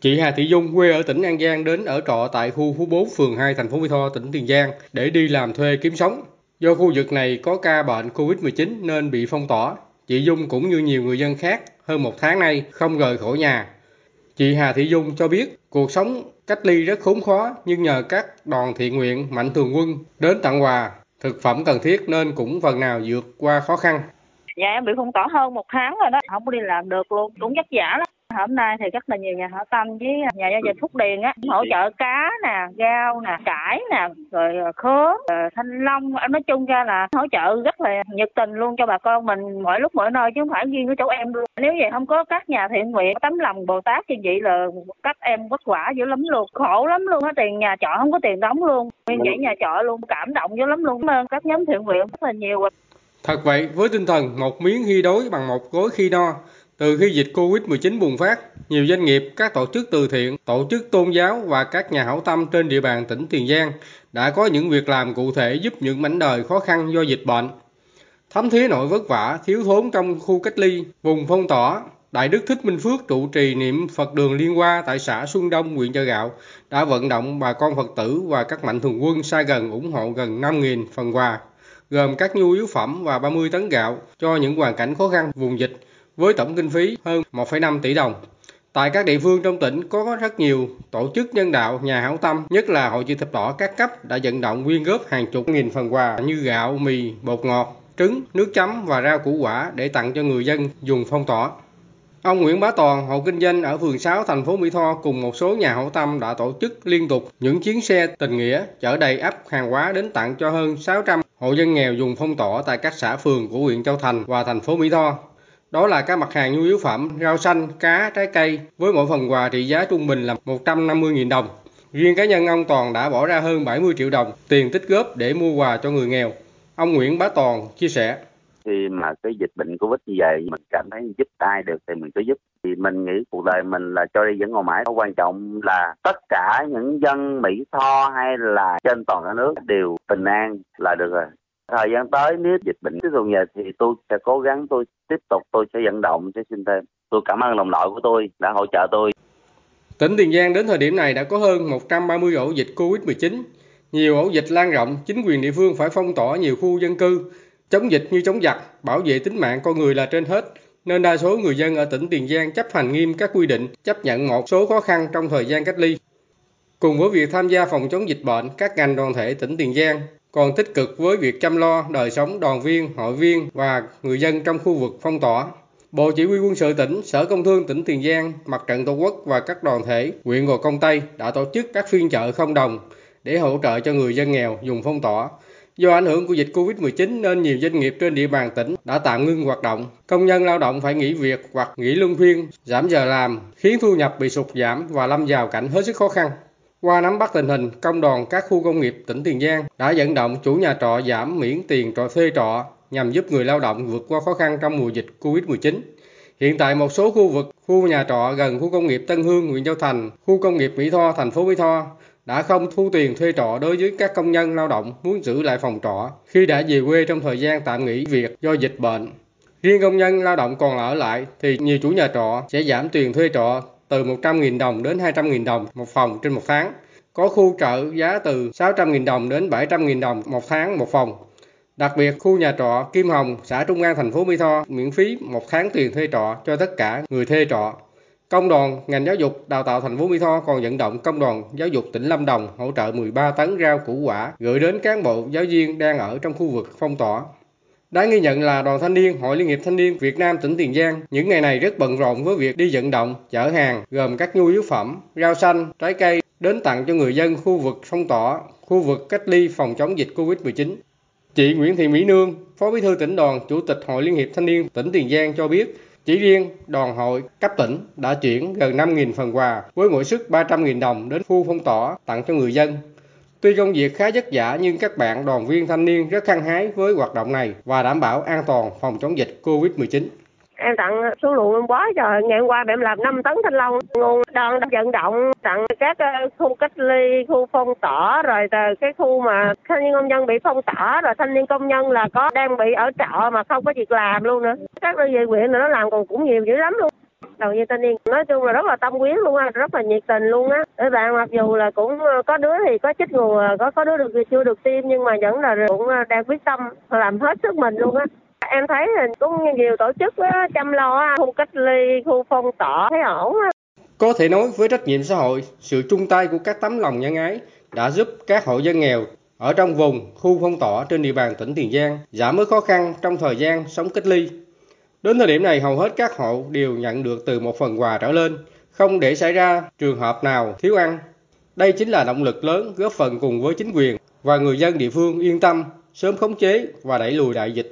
Chị Hà Thị Dung quê ở tỉnh An Giang đến ở trọ tại khu phố 4 phường 2 thành phố Mỹ Tho tỉnh Tiền Giang để đi làm thuê kiếm sống. Do khu vực này có ca bệnh Covid-19 nên bị phong tỏa. Chị Dung cũng như nhiều người dân khác hơn một tháng nay không rời khỏi nhà. Chị Hà Thị Dung cho biết cuộc sống cách ly rất khốn khó nhưng nhờ các đoàn thiện nguyện mạnh thường quân đến tặng quà, thực phẩm cần thiết nên cũng phần nào vượt qua khó khăn. Dạ em bị phong tỏa hơn một tháng rồi đó, không có đi làm được luôn, cũng vất vả lắm. Hôm nay thì rất là nhiều nhà hảo tâm với nhà giao dịch Phúc Điền á hỗ trợ cá nè, rau nè, cải nè, rồi khóm, rồi thanh long, nói chung ra là hỗ trợ rất là nhiệt tình luôn cho bà con mình mọi lúc mọi nơi chứ không phải riêng cái chỗ em luôn. Nếu vậy không có các nhà thiện nguyện tấm lòng Bồ Tát như vậy là các em vất vả dữ lắm luôn, khổ lắm luôn á, tiền nhà trọ không có tiền đóng luôn. Nguyên dãy nhà trọ luôn, cảm động dữ lắm luôn. Cảm ơn các nhóm thiện nguyện rất là nhiều. Thật vậy, với tinh thần một miếng hy đói bằng một gối khi no, từ khi dịch Covid-19 bùng phát, nhiều doanh nghiệp, các tổ chức từ thiện, tổ chức tôn giáo và các nhà hảo tâm trên địa bàn tỉnh Tiền Giang đã có những việc làm cụ thể giúp những mảnh đời khó khăn do dịch bệnh. Thấm thía nội vất vả, thiếu thốn trong khu cách ly, vùng phong tỏa, Đại Đức Thích Minh Phước trụ trì niệm Phật đường Liên Hoa tại xã Xuân Đông, huyện Chợ Gạo đã vận động bà con Phật tử và các mạnh thường quân xa gần ủng hộ gần 5.000 phần quà, gồm các nhu yếu phẩm và 30 tấn gạo cho những hoàn cảnh khó khăn vùng dịch với tổng kinh phí hơn 1,5 tỷ đồng. Tại các địa phương trong tỉnh có rất nhiều tổ chức nhân đạo, nhà hảo tâm, nhất là Hội chữ thập đỏ các cấp đã vận động quyên góp hàng chục nghìn phần quà như gạo, mì, bột ngọt, trứng, nước chấm và rau củ quả để tặng cho người dân dùng phong tỏa. Ông Nguyễn Bá Toàn, hộ kinh doanh ở phường 6 thành phố Mỹ Tho cùng một số nhà hảo tâm đã tổ chức liên tục những chuyến xe tình nghĩa chở đầy ắp hàng hóa đến tặng cho hơn 600 hộ dân nghèo dùng phong tỏa tại các xã phường của huyện Châu Thành và thành phố Mỹ Tho. Đó là các mặt hàng nhu yếu phẩm, rau xanh, cá, trái cây với mỗi phần quà trị giá trung bình là 150.000 đồng. Riêng cá nhân ông Toàn đã bỏ ra hơn 70 triệu đồng tiền tích góp để mua quà cho người nghèo. Ông Nguyễn Bá Toàn chia sẻ. Khi mà cái dịch bệnh Covid như vậy, mình cảm thấy giúp ai được thì mình cứ giúp. Thì mình nghĩ cuộc đời mình là cho đi vẫn còn mãi. Quan trọng là tất cả những dân Mỹ Tho hay là trên toàn cả nước đều bình an là được rồi thời gian tới nếu dịch bệnh tiếp tục về thì tôi sẽ cố gắng tôi tiếp tục tôi sẽ vận động sẽ xin thêm. Tôi cảm ơn đồng đội của tôi đã hỗ trợ tôi. Tỉnh Tiền Giang đến thời điểm này đã có hơn 130 ổ dịch Covid-19 nhiều ổ dịch lan rộng, chính quyền địa phương phải phong tỏa nhiều khu dân cư, chống dịch như chống giặc, bảo vệ tính mạng con người là trên hết. Nên đa số người dân ở tỉnh Tiền Giang chấp hành nghiêm các quy định, chấp nhận một số khó khăn trong thời gian cách ly. Cùng với việc tham gia phòng chống dịch bệnh, các ngành đoàn thể tỉnh Tiền Giang còn tích cực với việc chăm lo đời sống đoàn viên, hội viên và người dân trong khu vực phong tỏa. Bộ Chỉ huy quân sự tỉnh, Sở Công Thương tỉnh Tiền Giang, Mặt trận Tổ quốc và các đoàn thể, huyện Gò Công Tây đã tổ chức các phiên chợ không đồng để hỗ trợ cho người dân nghèo dùng phong tỏa. Do ảnh hưởng của dịch Covid-19 nên nhiều doanh nghiệp trên địa bàn tỉnh đã tạm ngưng hoạt động. Công nhân lao động phải nghỉ việc hoặc nghỉ luân phiên, giảm giờ làm, khiến thu nhập bị sụt giảm và lâm vào cảnh hết sức khó khăn. Qua nắm bắt tình hình, công đoàn các khu công nghiệp tỉnh Tiền Giang đã vận động chủ nhà trọ giảm miễn tiền trọ thuê trọ nhằm giúp người lao động vượt qua khó khăn trong mùa dịch Covid-19. Hiện tại một số khu vực, khu nhà trọ gần khu công nghiệp Tân Hương, huyện Châu Thành, khu công nghiệp Mỹ Tho, thành phố Mỹ Tho đã không thu tiền thuê trọ đối với các công nhân lao động muốn giữ lại phòng trọ khi đã về quê trong thời gian tạm nghỉ việc do dịch bệnh. Riêng công nhân lao động còn ở lại thì nhiều chủ nhà trọ sẽ giảm tiền thuê trọ từ 100.000 đồng đến 200.000 đồng một phòng trên một tháng. Có khu trợ giá từ 600.000 đồng đến 700.000 đồng một tháng một phòng. Đặc biệt, khu nhà trọ Kim Hồng, xã Trung An, thành phố Mỹ Tho miễn phí một tháng tiền thuê trọ cho tất cả người thuê trọ. Công đoàn ngành giáo dục đào tạo thành phố Mỹ Tho còn vận động công đoàn giáo dục tỉnh Lâm Đồng hỗ trợ 13 tấn rau củ quả gửi đến cán bộ giáo viên đang ở trong khu vực phong tỏa. Đáng ghi nhận là Đoàn Thanh niên Hội Liên hiệp Thanh niên Việt Nam tỉnh Tiền Giang những ngày này rất bận rộn với việc đi vận động, chở hàng gồm các nhu yếu phẩm, rau xanh, trái cây đến tặng cho người dân khu vực phong tỏa, khu vực cách ly phòng chống dịch Covid-19. Chị Nguyễn Thị Mỹ Nương, Phó Bí thư tỉnh đoàn, Chủ tịch Hội Liên hiệp Thanh niên tỉnh Tiền Giang cho biết, chỉ riêng đoàn hội cấp tỉnh đã chuyển gần 5.000 phần quà với mỗi suất 300.000 đồng đến khu phong tỏa tặng cho người dân. Tuy công việc khá vất vả, nhưng các bạn đoàn viên thanh niên rất hăng hái với hoạt động này và đảm bảo an toàn phòng chống dịch Covid-19 em tặng số lượng em quá trời ngày hôm qua em làm 5 tấn thanh long. Nguồn đoàn vận động, tặng các ờ, khu cách ly, khu phong tỏa, rồi cái khu mà thanh niên công nhân bị phong tỏa, rồi thanh niên công nhân là có đang bị ở trọ mà không có việc làm luôn nữa. Các đơn vị huyện nó làm còn cũng nhiều dữ lắm luôn đoàn viên thanh niên nói chung là rất là tâm huyết luôn á rất là nhiệt tình luôn á. Các bạn mặc dù là cũng ờ, có đứa thì có chích ngừa có có đứa được chưa được tiêm nhưng mà vẫn là cũng ờ, đang quyết tâm làm hết sức mình luôn á. Em thấy là cũng nhiều tổ chức chăm lo khu cách ly khu phong tỏa thấy ổn á. Có thể nói với trách nhiệm xã hội, sự chung tay của các tấm lòng nhân ái đã giúp các hộ dân nghèo ở trong vùng khu phong tỏa trên địa bàn tỉnh Tiền Giang giảm bớt khó khăn trong thời gian sống cách ly. Đến thời điểm này hầu hết các hộ đều nhận được từ một phần quà trở lên, không để xảy ra trường hợp nào thiếu ăn. Đây chính là động lực lớn góp phần cùng với chính quyền và người dân địa phương yên tâm sớm khống chế và đẩy lùi đại dịch